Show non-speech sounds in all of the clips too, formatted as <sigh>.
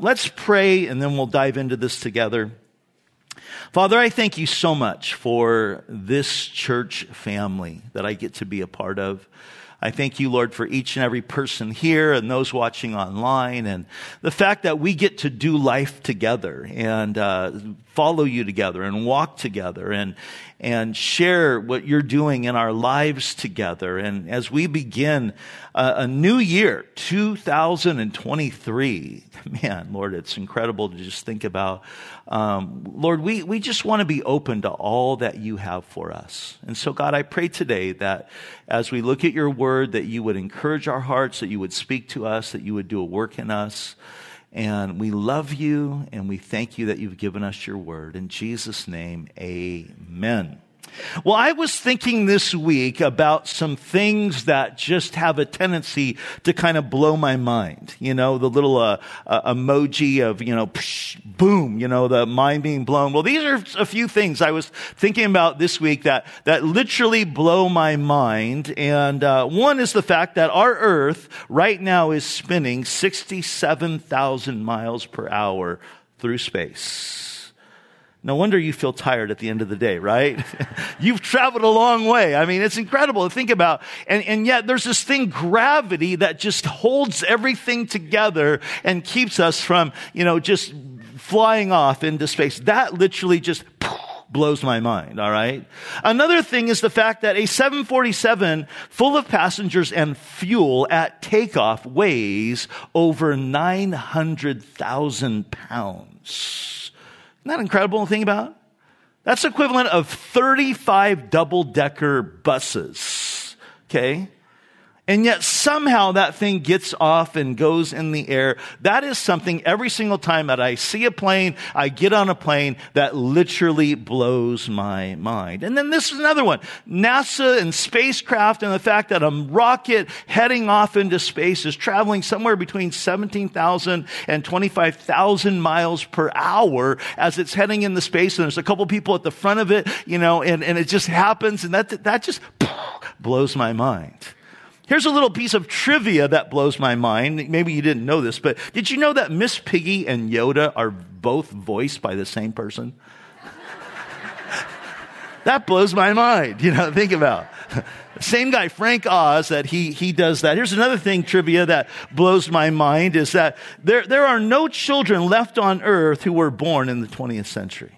Let's pray and then we'll dive into this together. Father, I thank you so much for this church family that I get to be a part of. I thank you, Lord, for each and every person here and those watching online and the fact that we get to do life together and uh, follow you together and walk together and, and share what you're doing in our lives together. And as we begin a, a new year, 2023, <laughs> man, Lord, it's incredible to just think about. Um, Lord, we, we just want to be open to all that you have for us. And so, God, I pray today that as we look at your word, that you would encourage our hearts, that you would speak to us, that you would do a work in us. And we love you and we thank you that you've given us your word. In Jesus' name, amen. Well, I was thinking this week about some things that just have a tendency to kind of blow my mind. You know, the little uh, uh, emoji of, you know, psh, boom, you know, the mind being blown. Well, these are a few things I was thinking about this week that, that literally blow my mind. And uh, one is the fact that our Earth right now is spinning 67,000 miles per hour through space. No wonder you feel tired at the end of the day, right? <laughs> You've traveled a long way. I mean, it's incredible to think about. And, and yet there's this thing, gravity, that just holds everything together and keeps us from, you know, just flying off into space. That literally just <laughs> blows my mind, all right? Another thing is the fact that a 747 full of passengers and fuel at takeoff weighs over 900,000 pounds. That incredible to think about? That's equivalent of 35 double decker buses. Okay? And yet somehow that thing gets off and goes in the air. That is something every single time that I see a plane, I get on a plane that literally blows my mind. And then this is another one. NASA and spacecraft and the fact that a rocket heading off into space is traveling somewhere between 17,000 and 25,000 miles per hour as it's heading in the space. And there's a couple people at the front of it, you know, and, and it just happens. And that, that just blows my mind. Here's a little piece of trivia that blows my mind. Maybe you didn't know this, but did you know that Miss Piggy and Yoda are both voiced by the same person? <laughs> that blows my mind, you know, think about. <laughs> Same guy, Frank Oz, that he, he does that. Here's another thing, trivia, that blows my mind is that there, there are no children left on earth who were born in the 20th century.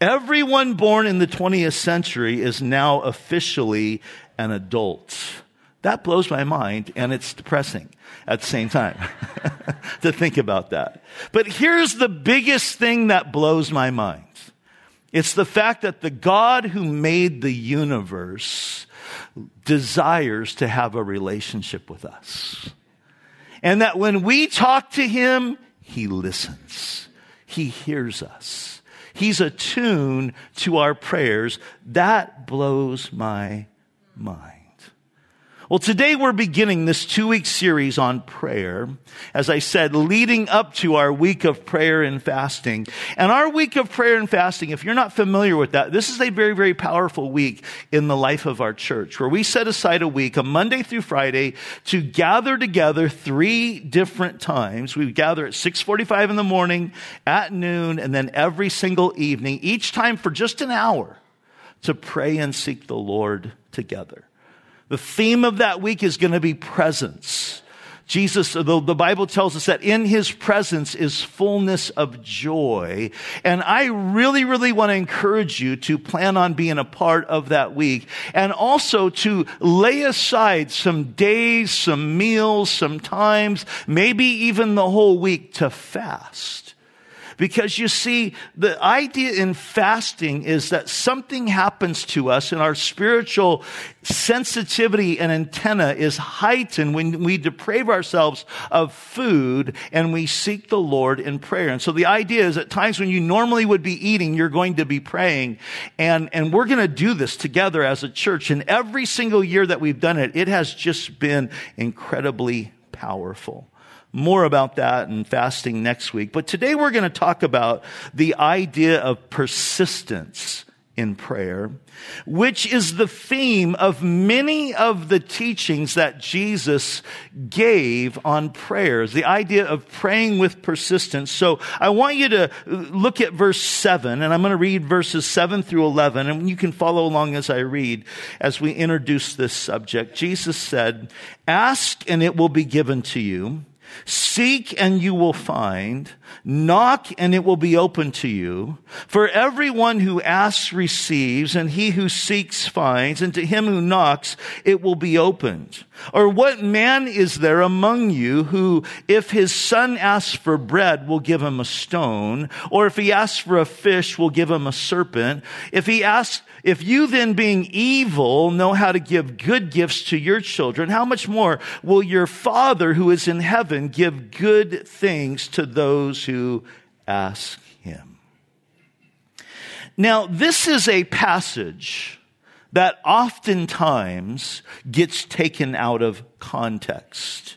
Everyone born in the 20th century is now officially an adult. That blows my mind and it's depressing at the same time <laughs> to think about that. But here's the biggest thing that blows my mind. It's the fact that the God who made the universe desires to have a relationship with us. And that when we talk to him, he listens. He hears us. He's attuned to our prayers. That blows my mind. Well, today we're beginning this two week series on prayer. As I said, leading up to our week of prayer and fasting. And our week of prayer and fasting, if you're not familiar with that, this is a very, very powerful week in the life of our church where we set aside a week, a Monday through Friday, to gather together three different times. We gather at 645 in the morning, at noon, and then every single evening, each time for just an hour to pray and seek the Lord together. The theme of that week is going to be presence. Jesus, the, the, Bible tells us that in his presence is fullness of joy. And I really, really want to encourage you to plan on being a part of that week and also to lay aside some days, some meals, some times, maybe even the whole week to fast. Because you see, the idea in fasting is that something happens to us and our spiritual sensitivity and antenna is heightened when we deprave ourselves of food and we seek the Lord in prayer. And so the idea is at times when you normally would be eating, you're going to be praying. And, and we're going to do this together as a church. And every single year that we've done it, it has just been incredibly powerful. More about that and fasting next week. But today we're going to talk about the idea of persistence in prayer, which is the theme of many of the teachings that Jesus gave on prayers, the idea of praying with persistence. So I want you to look at verse 7, and I'm going to read verses 7 through 11, and you can follow along as I read as we introduce this subject. Jesus said, Ask and it will be given to you. Seek and you will find. Knock and it will be open to you. For everyone who asks receives, and he who seeks finds, and to him who knocks it will be opened. Or what man is there among you who, if his son asks for bread, will give him a stone? Or if he asks for a fish, will give him a serpent? If he asks, if you then being evil know how to give good gifts to your children, how much more will your father who is in heaven give good things to those who ask him? Now, this is a passage that oftentimes gets taken out of context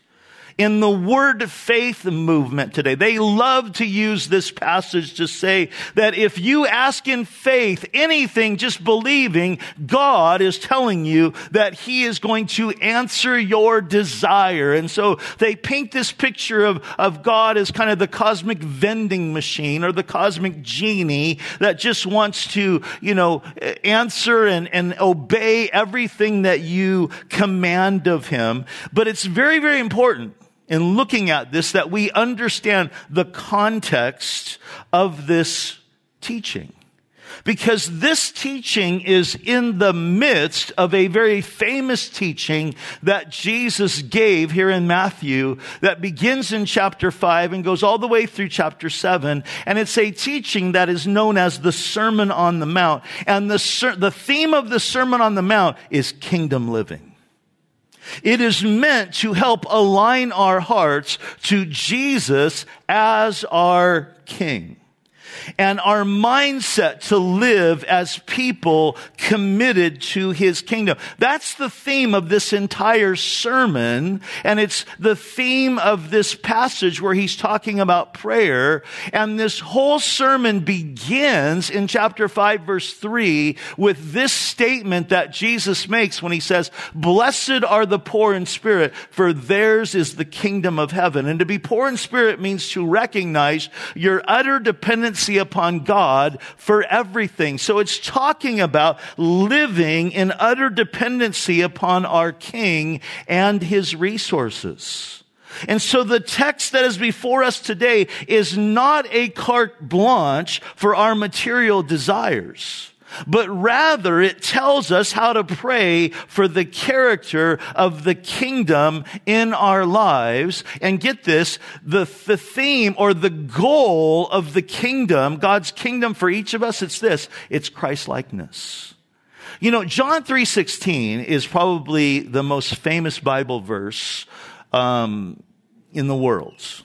in the word faith movement today. They love to use this passage to say that if you ask in faith anything, just believing, God is telling you that He is going to answer your desire. And so they paint this picture of, of God as kind of the cosmic vending machine or the cosmic genie that just wants to, you know, answer and, and obey everything that you command of Him. But it's very, very important in looking at this that we understand the context of this teaching. Because this teaching is in the midst of a very famous teaching that Jesus gave here in Matthew that begins in chapter 5 and goes all the way through chapter 7. And it's a teaching that is known as the Sermon on the Mount. And the, the theme of the Sermon on the Mount is kingdom living. It is meant to help align our hearts to Jesus as our King and our mindset to live as people committed to his kingdom. That's the theme of this entire sermon. And it's the theme of this passage where he's talking about prayer. And this whole sermon begins in chapter 5 verse 3 with this statement that Jesus makes when he says, blessed are the poor in spirit, for theirs is the kingdom of heaven. And to be poor in spirit means to recognize your utter dependency dependency upon God for everything. So it's talking about living in utter dependency upon our King and his resources. And so the text that is before us today is not a carte blanche for our material desires but rather it tells us how to pray for the character of the kingdom in our lives. And get this, the, the theme or the goal of the kingdom, God's kingdom for each of us, it's this, it's Christ likeness. You know, John 3.16 is probably the most famous Bible verse um, in the world.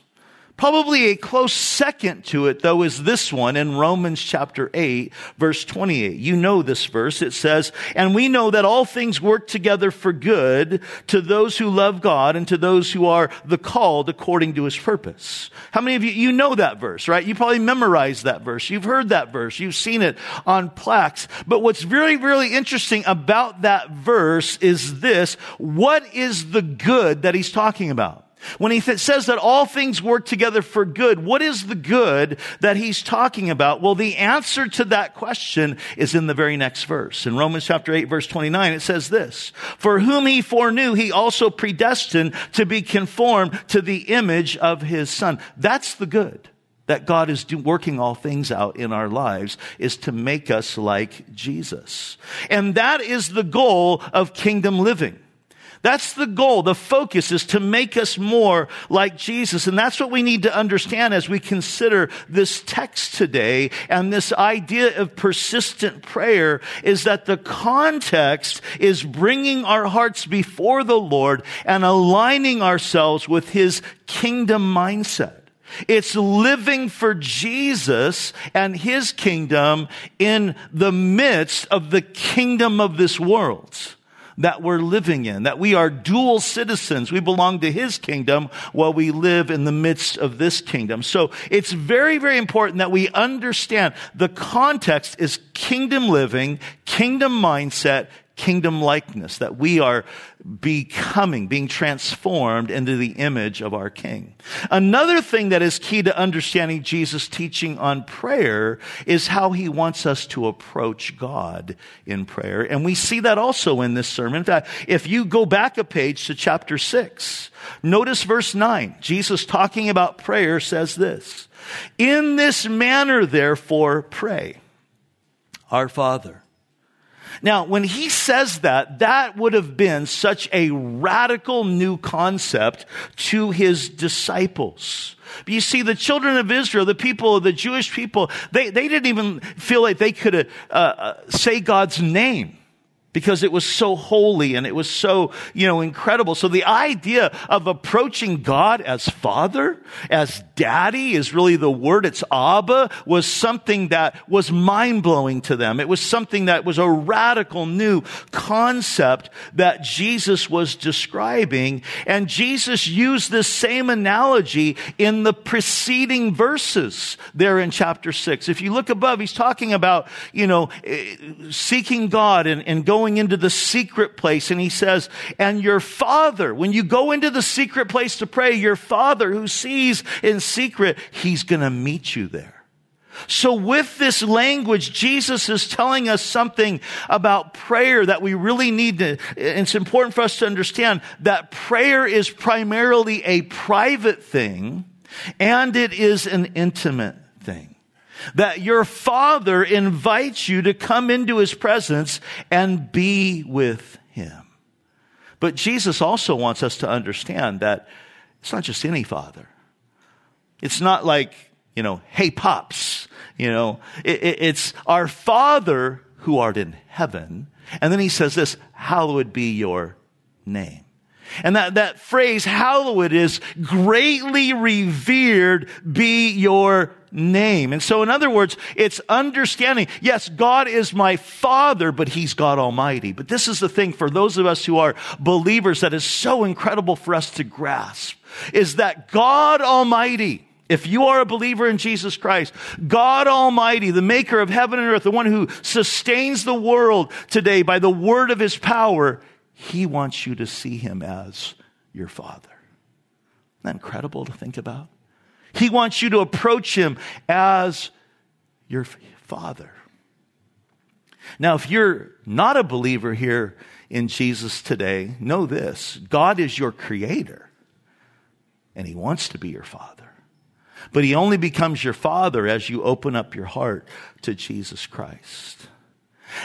Probably a close second to it, though, is this one in Romans chapter 8, verse 28. You know this verse. It says, And we know that all things work together for good to those who love God and to those who are the called according to his purpose. How many of you, you know that verse, right? You probably memorized that verse. You've heard that verse. You've seen it on plaques. But what's very, really interesting about that verse is this. What is the good that he's talking about? When he th- says that all things work together for good, what is the good that he's talking about? Well, the answer to that question is in the very next verse. In Romans chapter 8 verse 29, it says this, For whom he foreknew, he also predestined to be conformed to the image of his son. That's the good that God is do, working all things out in our lives is to make us like Jesus. And that is the goal of kingdom living. That's the goal. The focus is to make us more like Jesus. And that's what we need to understand as we consider this text today and this idea of persistent prayer is that the context is bringing our hearts before the Lord and aligning ourselves with his kingdom mindset. It's living for Jesus and his kingdom in the midst of the kingdom of this world. That we're living in, that we are dual citizens. We belong to his kingdom while we live in the midst of this kingdom. So it's very, very important that we understand the context is kingdom living, kingdom mindset, kingdom likeness, that we are becoming, being transformed into the image of our King. Another thing that is key to understanding Jesus' teaching on prayer is how he wants us to approach God in prayer. And we see that also in this sermon. In fact, if you go back a page to chapter six, notice verse nine. Jesus talking about prayer says this, in this manner, therefore, pray. Our Father now, when he says that, that would have been such a radical new concept to his disciples. But you see, the children of Israel, the people, the Jewish people, they, they didn't even feel like they could uh, uh, say God's name because it was so holy and it was so, you know, incredible. So the idea of approaching God as father, as daddy is really the word. It's Abba was something that was mind blowing to them. It was something that was a radical new concept that Jesus was describing. And Jesus used this same analogy in the preceding verses there in chapter six. If you look above, he's talking about, you know, eh, seeking God and, and going going into the secret place. And he says, and your father, when you go into the secret place to pray, your father who sees in secret, he's going to meet you there. So with this language, Jesus is telling us something about prayer that we really need to, it's important for us to understand that prayer is primarily a private thing and it is an intimate thing that your father invites you to come into his presence and be with him. But Jesus also wants us to understand that it's not just any father. It's not like, you know, hey pops, you know, it, it, it's our father who art in heaven. And then he says this, hallowed be your name. And that, that phrase, hallowed, is greatly revered be your name. And so, in other words, it's understanding, yes, God is my Father, but He's God Almighty. But this is the thing for those of us who are believers that is so incredible for us to grasp, is that God Almighty, if you are a believer in Jesus Christ, God Almighty, the maker of heaven and earth, the one who sustains the world today by the word of his power, he wants you to see him as your father. Isn't that incredible to think about? He wants you to approach him as your father. Now, if you're not a believer here in Jesus today, know this God is your creator, and he wants to be your father. But he only becomes your father as you open up your heart to Jesus Christ.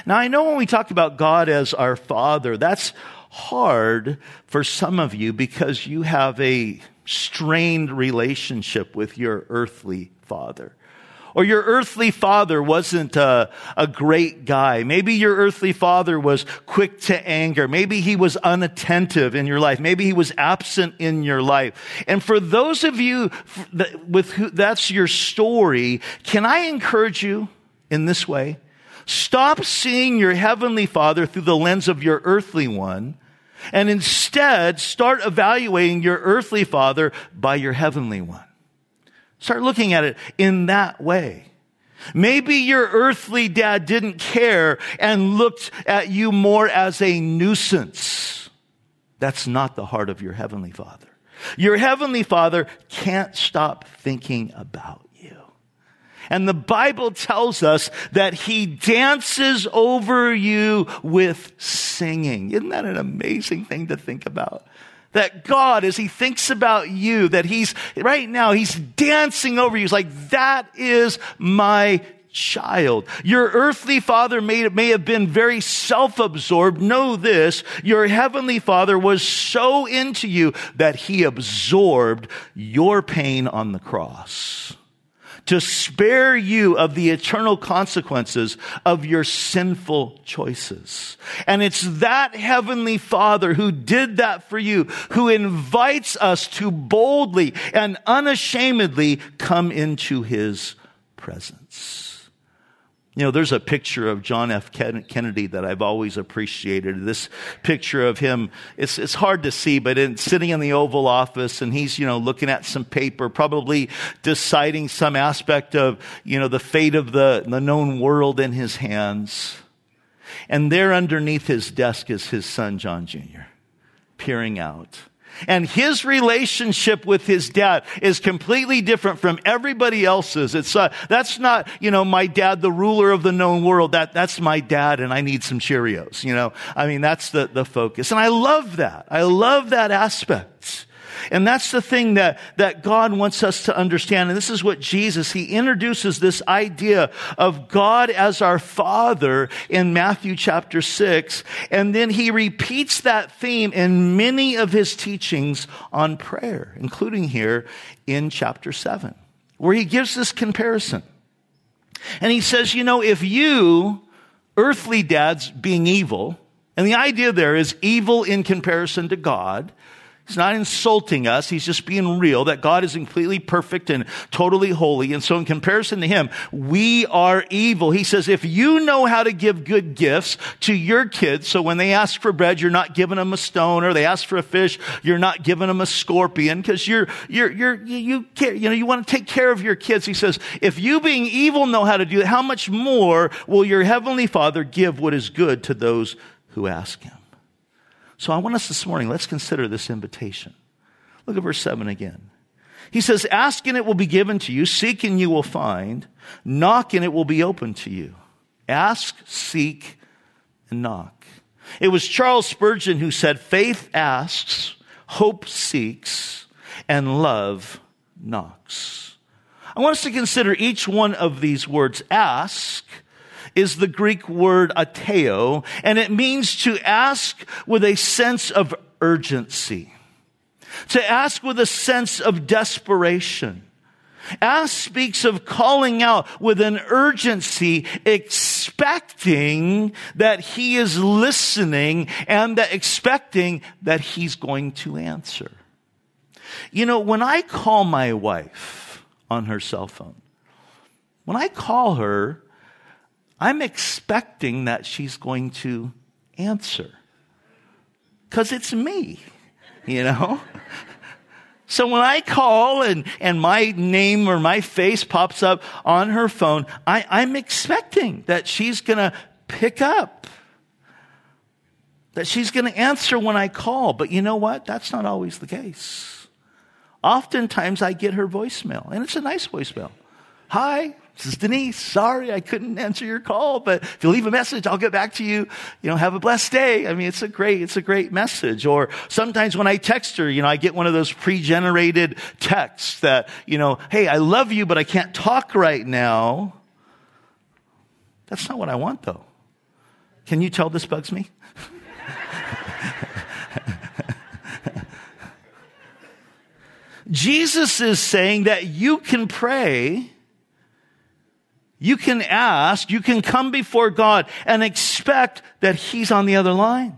Now, I know when we talk about God as our father, that's hard for some of you because you have a strained relationship with your earthly father. Or your earthly father wasn't a, a, great guy. Maybe your earthly father was quick to anger. Maybe he was unattentive in your life. Maybe he was absent in your life. And for those of you with who that's your story, can I encourage you in this way? Stop seeing your heavenly father through the lens of your earthly one and instead start evaluating your earthly father by your heavenly one. Start looking at it in that way. Maybe your earthly dad didn't care and looked at you more as a nuisance. That's not the heart of your heavenly father. Your heavenly father can't stop thinking about and the Bible tells us that he dances over you with singing. Isn't that an amazing thing to think about? That God, as he thinks about you, that he's, right now, he's dancing over you. He's like, that is my child. Your earthly father may, may have been very self-absorbed. Know this, your heavenly father was so into you that he absorbed your pain on the cross to spare you of the eternal consequences of your sinful choices. And it's that heavenly father who did that for you, who invites us to boldly and unashamedly come into his presence. You know, there's a picture of John F. Kennedy that I've always appreciated. This picture of him, it's, it's hard to see, but in, sitting in the Oval Office and he's, you know, looking at some paper, probably deciding some aspect of, you know, the fate of the, the known world in his hands. And there underneath his desk is his son, John Jr., peering out. And his relationship with his dad is completely different from everybody else's. It's, uh, that's not, you know, my dad, the ruler of the known world. That, that's my dad and I need some Cheerios, you know. I mean, that's the, the focus. And I love that. I love that aspect. And that's the thing that, that God wants us to understand. And this is what Jesus, he introduces this idea of God as our Father in Matthew chapter 6. And then he repeats that theme in many of his teachings on prayer, including here in chapter 7, where he gives this comparison. And he says, you know, if you, earthly dads being evil, and the idea there is evil in comparison to God, He's not insulting us. He's just being real that God is completely perfect and totally holy. And so in comparison to him, we are evil. He says, if you know how to give good gifts to your kids, so when they ask for bread, you're not giving them a stone or they ask for a fish, you're not giving them a scorpion because you're, you're, you're, you, care, you know, you want to take care of your kids. He says, if you being evil know how to do that, how much more will your heavenly father give what is good to those who ask him? So I want us this morning, let's consider this invitation. Look at verse 7 again. He says, Ask and it will be given to you, seek and you will find, knock and it will be open to you. Ask, seek, and knock. It was Charles Spurgeon who said, Faith asks, hope seeks, and love knocks. I want us to consider each one of these words. Ask is the Greek word ateo, and it means to ask with a sense of urgency, to ask with a sense of desperation. Ask speaks of calling out with an urgency, expecting that he is listening and that expecting that he's going to answer. You know, when I call my wife on her cell phone, when I call her, I'm expecting that she's going to answer. Because it's me, you know? <laughs> So when I call and, and my name or my face pops up on her phone, I, I'm expecting that she's going to pick up. That she's going to answer when I call. But you know what? That's not always the case. Oftentimes I get her voicemail, and it's a nice voicemail. Hi, is Denise. Sorry I couldn't answer your call, but if you leave a message, I'll get back to you. You know, have a blessed day. I mean, it's a great, it's a great message. Or sometimes when I text her, you know, I get one of those pre-generated texts that, you know, hey, I love you, but I can't talk right now. That's not what I want though. Can you tell this bugs me? <laughs> Jesus is saying that you can pray you can ask, you can come before God and expect that He's on the other line.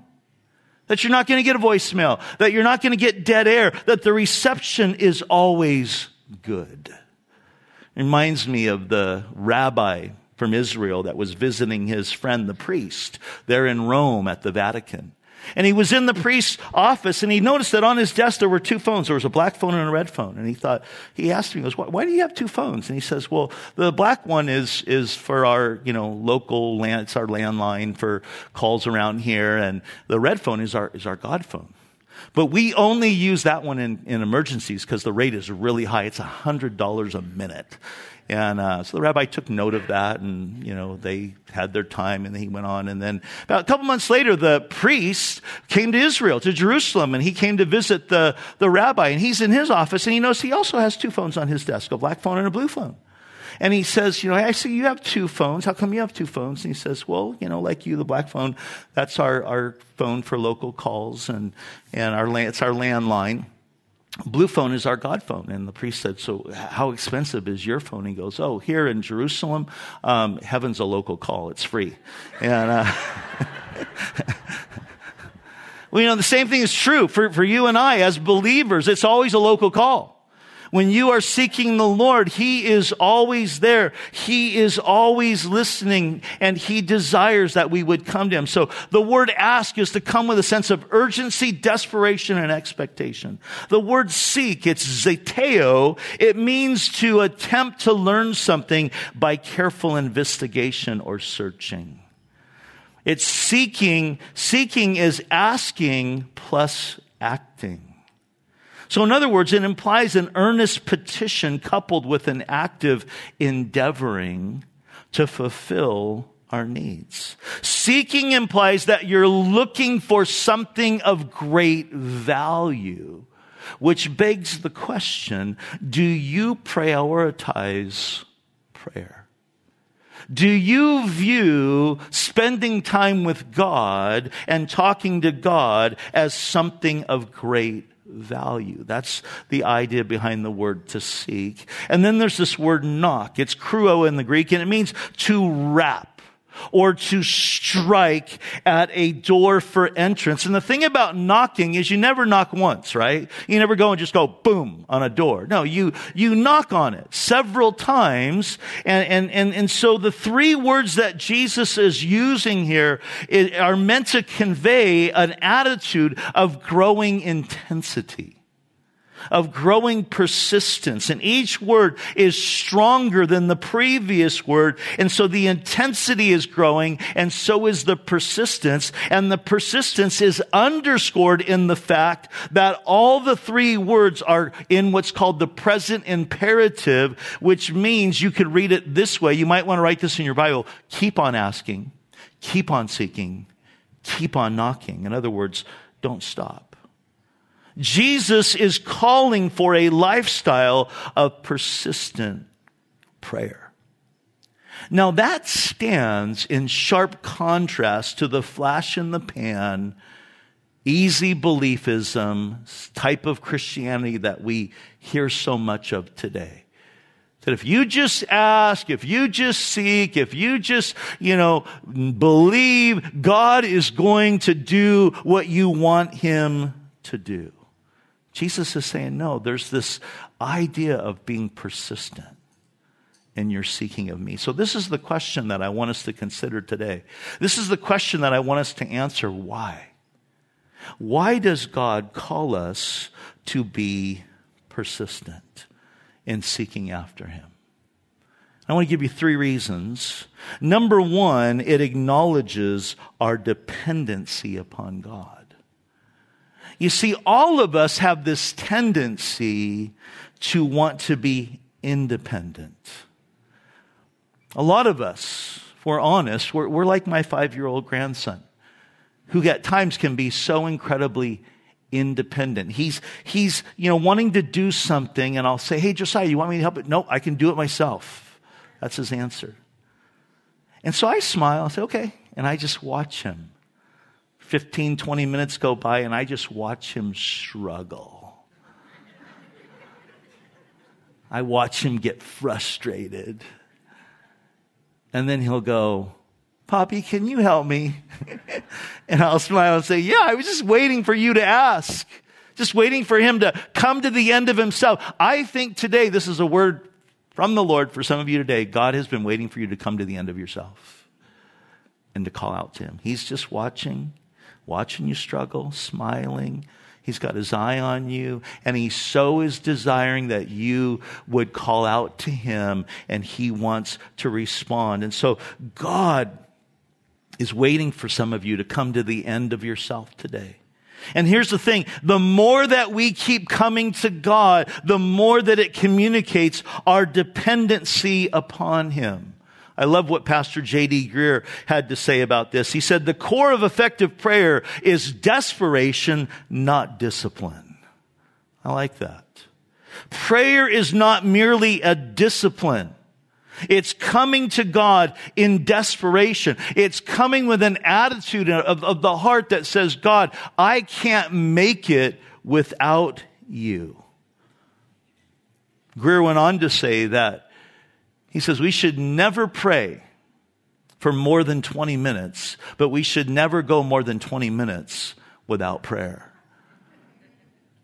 That you're not going to get a voicemail, that you're not going to get dead air, that the reception is always good. It reminds me of the rabbi from Israel that was visiting his friend, the priest, there in Rome at the Vatican. And he was in the priest's office and he noticed that on his desk there were two phones. There was a black phone and a red phone. And he thought, he asked me, he goes, why, why do you have two phones? And he says, well, the black one is, is for our, you know, local land, it's our landline for calls around here. And the red phone is our, is our God phone. But we only use that one in, in emergencies because the rate is really high. It's $100 a minute. And uh, so the rabbi took note of that, and you know they had their time, and he went on. And then about a couple months later, the priest came to Israel, to Jerusalem, and he came to visit the the rabbi. And he's in his office, and he knows he also has two phones on his desk, a black phone and a blue phone. And he says, you know, I see you have two phones. How come you have two phones? And he says, well, you know, like you, the black phone, that's our, our phone for local calls and, and our, it's our landline. Blue phone is our God phone. And the priest said, So, how expensive is your phone? He goes, Oh, here in Jerusalem, um, heaven's a local call. It's free. And, uh, <laughs> well, you know, the same thing is true for, for you and I as believers. It's always a local call. When you are seeking the Lord, He is always there. He is always listening and He desires that we would come to Him. So the word ask is to come with a sense of urgency, desperation, and expectation. The word seek, it's zeteo. It means to attempt to learn something by careful investigation or searching. It's seeking. Seeking is asking plus acting. So, in other words, it implies an earnest petition coupled with an active endeavoring to fulfill our needs. Seeking implies that you're looking for something of great value, which begs the question do you prioritize prayer? Do you view spending time with God and talking to God as something of great value. That's the idea behind the word to seek. And then there's this word knock. It's kruo in the Greek and it means to rap or to strike at a door for entrance. And the thing about knocking is you never knock once, right? You never go and just go boom on a door. No, you, you knock on it several times. And, and, and, and so the three words that Jesus is using here are meant to convey an attitude of growing intensity of growing persistence. And each word is stronger than the previous word. And so the intensity is growing and so is the persistence. And the persistence is underscored in the fact that all the three words are in what's called the present imperative, which means you could read it this way. You might want to write this in your Bible. Keep on asking, keep on seeking, keep on knocking. In other words, don't stop. Jesus is calling for a lifestyle of persistent prayer. Now that stands in sharp contrast to the flash in the pan, easy beliefism type of Christianity that we hear so much of today. That if you just ask, if you just seek, if you just, you know, believe, God is going to do what you want Him to do. Jesus is saying, no, there's this idea of being persistent in your seeking of me. So, this is the question that I want us to consider today. This is the question that I want us to answer why? Why does God call us to be persistent in seeking after Him? I want to give you three reasons. Number one, it acknowledges our dependency upon God. You see, all of us have this tendency to want to be independent. A lot of us, if we're honest, we're, we're like my five year old grandson, who at times can be so incredibly independent. He's, he's, you know, wanting to do something, and I'll say, Hey, Josiah, you want me to help it? No, I can do it myself. That's his answer. And so I smile, I say, Okay. And I just watch him. 15, 20 minutes go by and I just watch him struggle. I watch him get frustrated. And then he'll go, Poppy, can you help me? <laughs> and I'll smile and say, Yeah, I was just waiting for you to ask. Just waiting for him to come to the end of himself. I think today this is a word from the Lord for some of you today. God has been waiting for you to come to the end of yourself and to call out to him. He's just watching watching you struggle, smiling. He's got his eye on you, and he so is desiring that you would call out to him, and he wants to respond. And so God is waiting for some of you to come to the end of yourself today. And here's the thing. The more that we keep coming to God, the more that it communicates our dependency upon Him. I love what Pastor J.D. Greear had to say about this. He said, the core of effective prayer is desperation, not discipline. I like that. Prayer is not merely a discipline. It's coming to God in desperation. It's coming with an attitude of, of the heart that says, God, I can't make it without you. Greear went on to say that he says we should never pray for more than 20 minutes, but we should never go more than 20 minutes without prayer.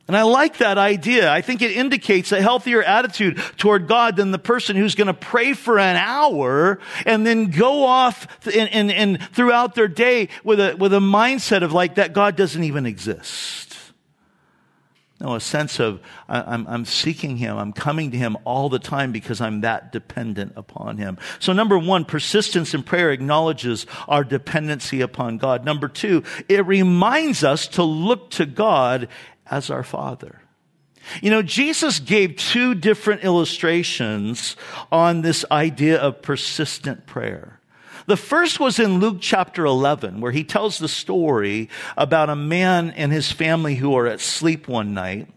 And I like that idea. I think it indicates a healthier attitude toward God than the person who's going to pray for an hour and then go off and, and, throughout their day with a, with a mindset of like that God doesn't even exist. No, a sense of I'm, I'm seeking Him. I'm coming to Him all the time because I'm that dependent upon Him. So number one, persistence in prayer acknowledges our dependency upon God. Number two, it reminds us to look to God as our Father. You know, Jesus gave two different illustrations on this idea of persistent prayer. The first was in Luke chapter 11, where he tells the story about a man and his family who are at sleep one night.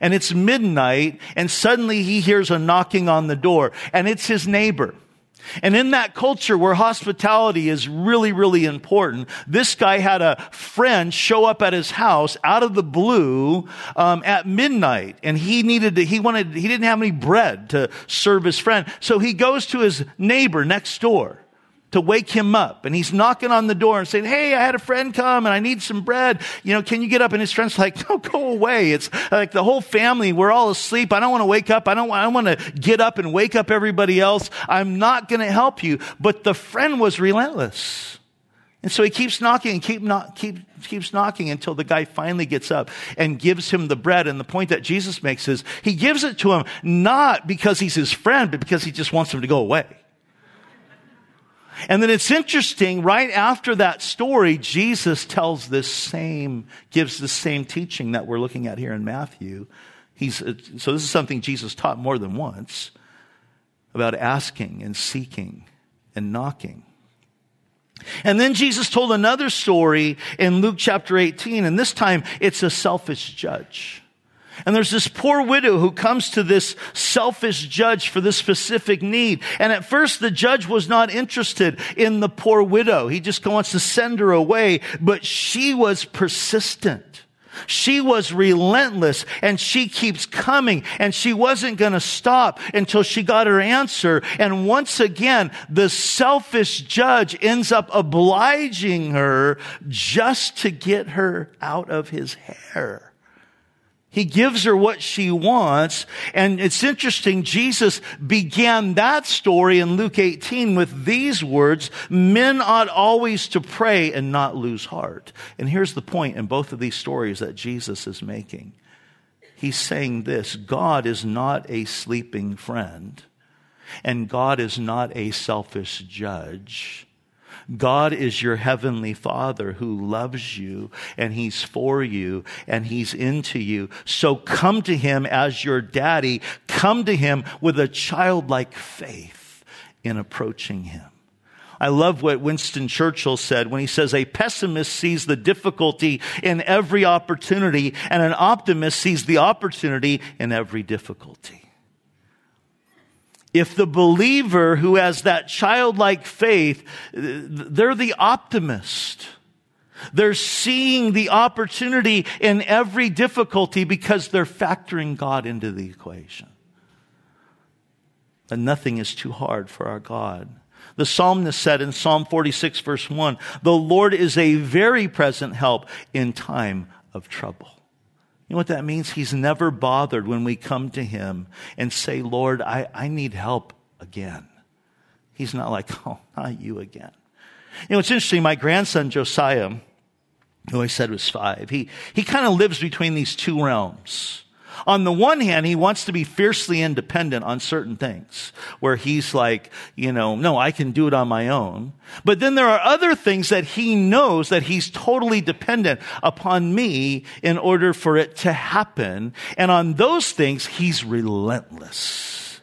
And it's midnight, and suddenly he hears a knocking on the door, and it's his neighbor. And in that culture where hospitality is really, really important, this guy had a friend show up at his house out of the blue um, at midnight, and he needed to. He wanted. He didn't have any bread to serve his friend, so he goes to his neighbor next door to wake him up. And he's knocking on the door and saying, Hey, I had a friend come and I need some bread. You know, can you get up? And his friend's like, No, go away. It's like the whole family, we're all asleep. I don't want to wake up. I don't, I want to get up and wake up everybody else. I'm not going to help you. But the friend was relentless. And so he keeps knocking and keep not, keep, keeps knocking until the guy finally gets up and gives him the bread. And the point that Jesus makes is he gives it to him not because he's his friend, but because he just wants him to go away. And then it's interesting, right after that story, Jesus tells this same, gives the same teaching that we're looking at here in Matthew. He's, uh, so this is something Jesus taught more than once about asking and seeking and knocking. And then Jesus told another story in Luke chapter 18, and this time it's a selfish judge. And there's this poor widow who comes to this selfish judge for this specific need. And at first the judge was not interested in the poor widow. He just wants to send her away. But she was persistent. She was relentless and she keeps coming and she wasn't going to stop until she got her answer. And once again, the selfish judge ends up obliging her just to get her out of his hair. He gives her what she wants. And it's interesting, Jesus began that story in Luke 18 with these words, men ought always to pray and not lose heart. And here's the point in both of these stories that Jesus is making. He's saying this, God is not a sleeping friend and God is not a selfish judge. God is your heavenly father who loves you and he's for you and he's into you. So come to him as your daddy. Come to him with a childlike faith in approaching him. I love what Winston Churchill said when he says, a pessimist sees the difficulty in every opportunity and an optimist sees the opportunity in every difficulty if the believer who has that childlike faith, they're the optimist. They're seeing the opportunity in every difficulty because they're factoring God into the equation. And nothing is too hard for our God. The psalmist said in Psalm 46 verse 1, the Lord is a very present help in time of trouble. You know what that means? He's never bothered when we come to him and say, Lord, I, I need help again. He's not like, <laughs> oh, not you again. You know, it's interesting. My grandson, Josiah, who I said was five, he, he kind of lives between these two realms. On the one hand, he wants to be fiercely independent on certain things where he's like, you know, no, I can do it on my own. But then there are other things that he knows that he's totally dependent upon me in order for it to happen. And on those things, he's relentless.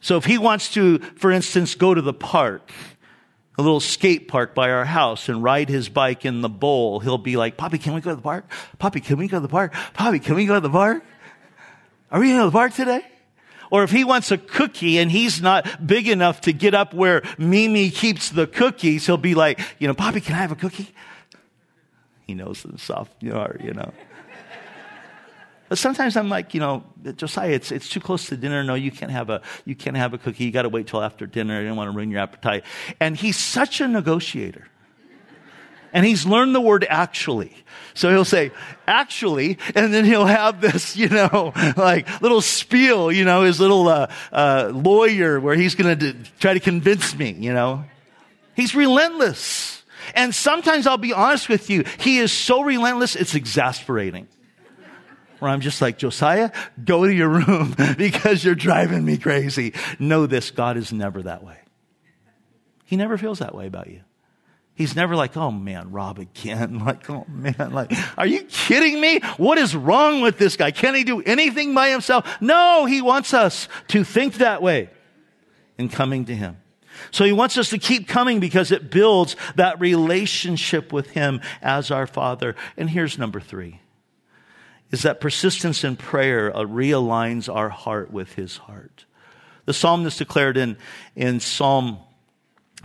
So if he wants to, for instance, go to the park, a little skate park by our house and ride his bike in the bowl, he'll be like, Poppy, can we go to the park? Poppy, can we go to the park? Poppy, can we go to the park? Are we going to the park today? Or if he wants a cookie and he's not big enough to get up where Mimi keeps the cookies, he'll be like, you know, Poppy, can I have a cookie? He knows the soft, you know. But sometimes I'm like, you know, Josiah, it's, it's too close to dinner. No, you can't have a, you can't have a cookie. You got to wait till after dinner. I don't want to ruin your appetite. And he's such a negotiator. And he's learned the word actually. So he'll say, actually, and then he'll have this, you know, <laughs> like little spiel, you know, his little uh, uh, lawyer where he's going to try to convince me, you know. He's relentless. And sometimes I'll be honest with you, he is so relentless, it's exasperating. Where I'm just like, Josiah, go to your room <laughs> because you're driving me crazy. Know this, God is never that way. He never feels that way about you. He's never like, oh man, Rob again. <laughs> Like, oh man, like, are you kidding me? What is wrong with this guy? Can he do anything by himself? No, he wants us to think that way in coming to him. So he wants us to keep coming because it builds that relationship with him as our father. And here's number three is that persistence in prayer uh, realigns our heart with his heart. The psalmist declared in, in Psalm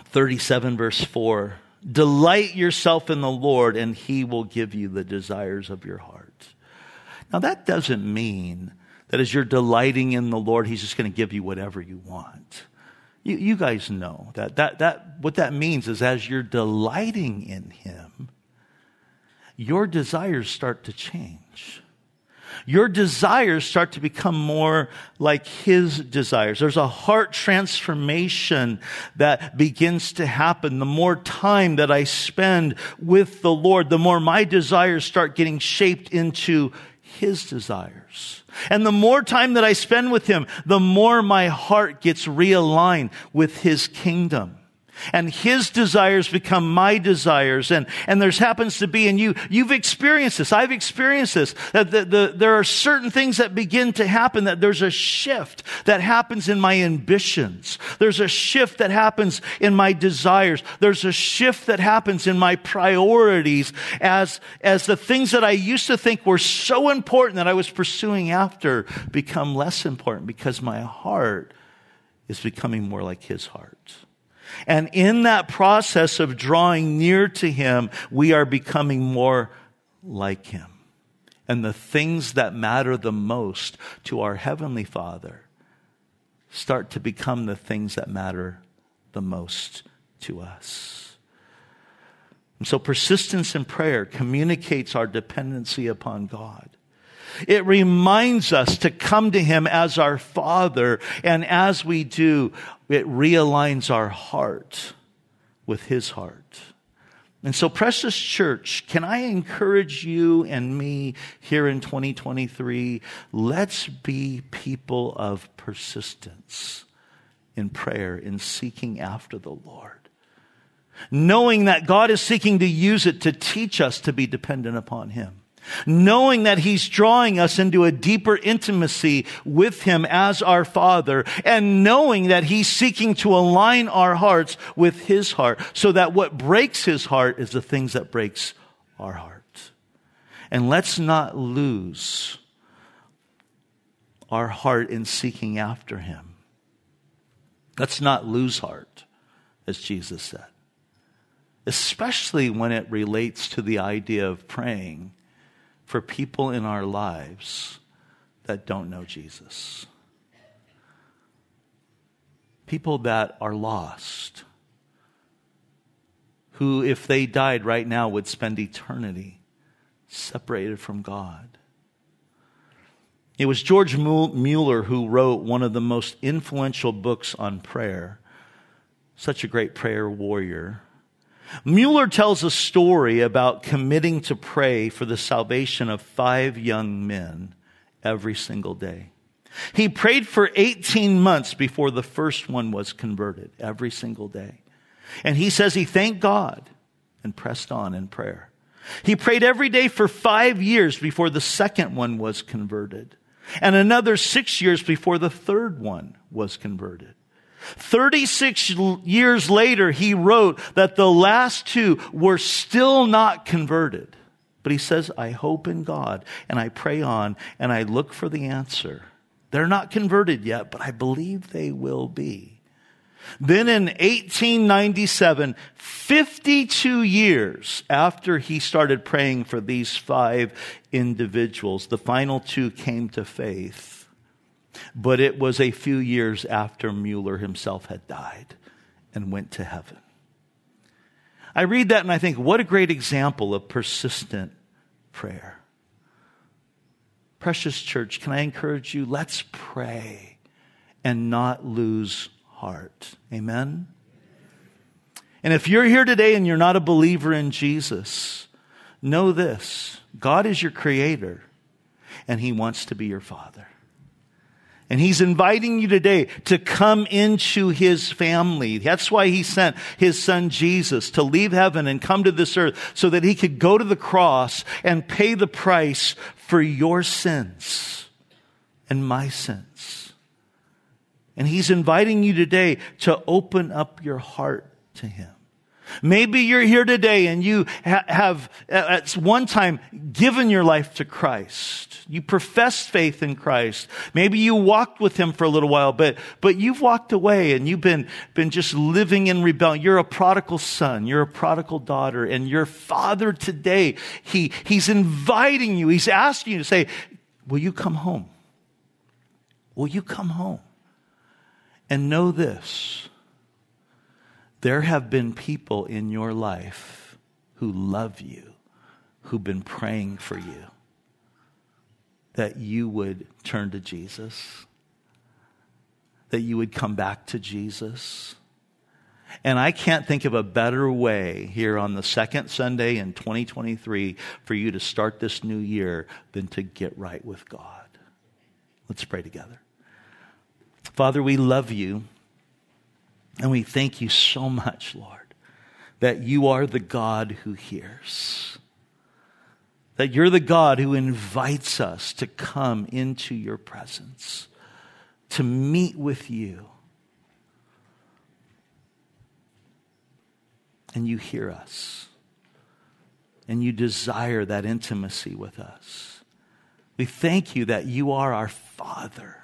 37 verse 4, delight yourself in the Lord and he will give you the desires of your heart. Now that doesn't mean that as you're delighting in the Lord, he's just going to give you whatever you want. You, you guys know that, that, that, what that means is as you're delighting in Him, your desires start to change. Your desires start to become more like His desires. There's a heart transformation that begins to happen. The more time that I spend with the Lord, the more my desires start getting shaped into His desires. And the more time that I spend with Him, the more my heart gets realigned with His kingdom and his desires become my desires. And, and there's happens to be, and you, you've experienced this. I've experienced this. That the, the, there are certain things that begin to happen, that there's a shift that happens in my ambitions. There's a shift that happens in my desires. There's a shift that happens in my priorities as, as the things that I used to think were so important that I was pursuing after become less important because my heart is becoming more like his heart. And in that process of drawing near to Him, we are becoming more like Him. And the things that matter the most to our Heavenly Father start to become the things that matter the most to us. And so persistence in prayer communicates our dependency upon God. It reminds us to come to Him as our Father, and as we do, it realigns our heart with His heart. And so, precious church, can I encourage you and me here in 2023? Let's be people of persistence in prayer, in seeking after the Lord. Knowing that God is seeking to use it to teach us to be dependent upon Him knowing that he's drawing us into a deeper intimacy with him as our father and knowing that he's seeking to align our hearts with his heart so that what breaks his heart is the things that breaks our heart. And let's not lose our heart in seeking after him. Let's not lose heart, as Jesus said. Especially when it relates to the idea of praying for people in our lives that don't know Jesus. People that are lost, who, if they died right now, would spend eternity separated from God. It was George Mueller who wrote one of the most influential books on prayer, such a great prayer warrior. Mueller tells a story about committing to pray for the salvation of five young men every single day. He prayed for 18 months before the first one was converted, every single day. And he says he thanked God and pressed on in prayer. He prayed every day for five years before the second one was converted, and another six years before the third one was converted. 36 years later, he wrote that the last two were still not converted. But he says, I hope in God and I pray on and I look for the answer. They're not converted yet, but I believe they will be. Then in 1897, 52 years after he started praying for these five individuals, the final two came to faith but it was a few years after Mueller himself had died and went to heaven. I read that and I think, what a great example of persistent prayer. Precious church, can I encourage you? Let's pray and not lose heart. Amen? And if you're here today and you're not a believer in Jesus, know this God is your creator and he wants to be your father. And he's inviting you today to come into his family. That's why he sent his son Jesus to leave heaven and come to this earth so that he could go to the cross and pay the price for your sins and my sins. And he's inviting you today to open up your heart to him. Maybe you're here today and you ha- have at one time given your life to Christ. You professed faith in Christ. Maybe you walked with him for a little while, but, but you've walked away and you've been, been just living in rebellion. You're a prodigal son. You're a prodigal daughter and your father today, he, he's inviting you. He's asking you to say, will you come home? Will you come home? And know this there have been people in your life who love you, who've been praying for you, that you would turn to Jesus, that you would come back to Jesus. And I can't think of a better way here on the second Sunday in 2023 for you to start this new year than to get right with God. Let's pray together. Father, we love you. And we thank you so much, Lord, that you are the God who hears. That you're the God who invites us to come into your presence, to meet with you. And you hear us. And you desire that intimacy with us. We thank you that you are our Father.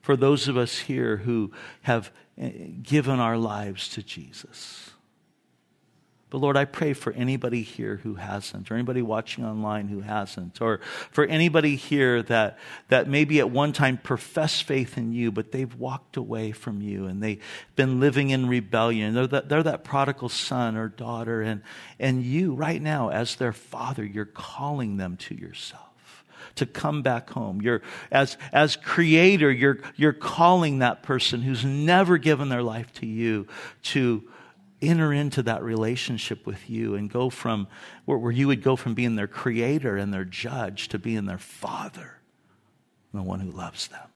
For those of us here who have Eh, given our lives to Jesus. But Lord, I pray for anybody here who hasn't, or anybody watching online who hasn't, or for anybody here that, that maybe at one time professed faith in you, but they've walked away from you and they've been living in rebellion. They're that, they're that prodigal son or daughter, and, and you, right now, as their father, you're calling them to yourself to come back home. You're, as, as creator, you're, you're calling that person who's never given their life to you to enter into that relationship with you and go from where, where you would go from being their creator and their judge to being their father, the one who loves them.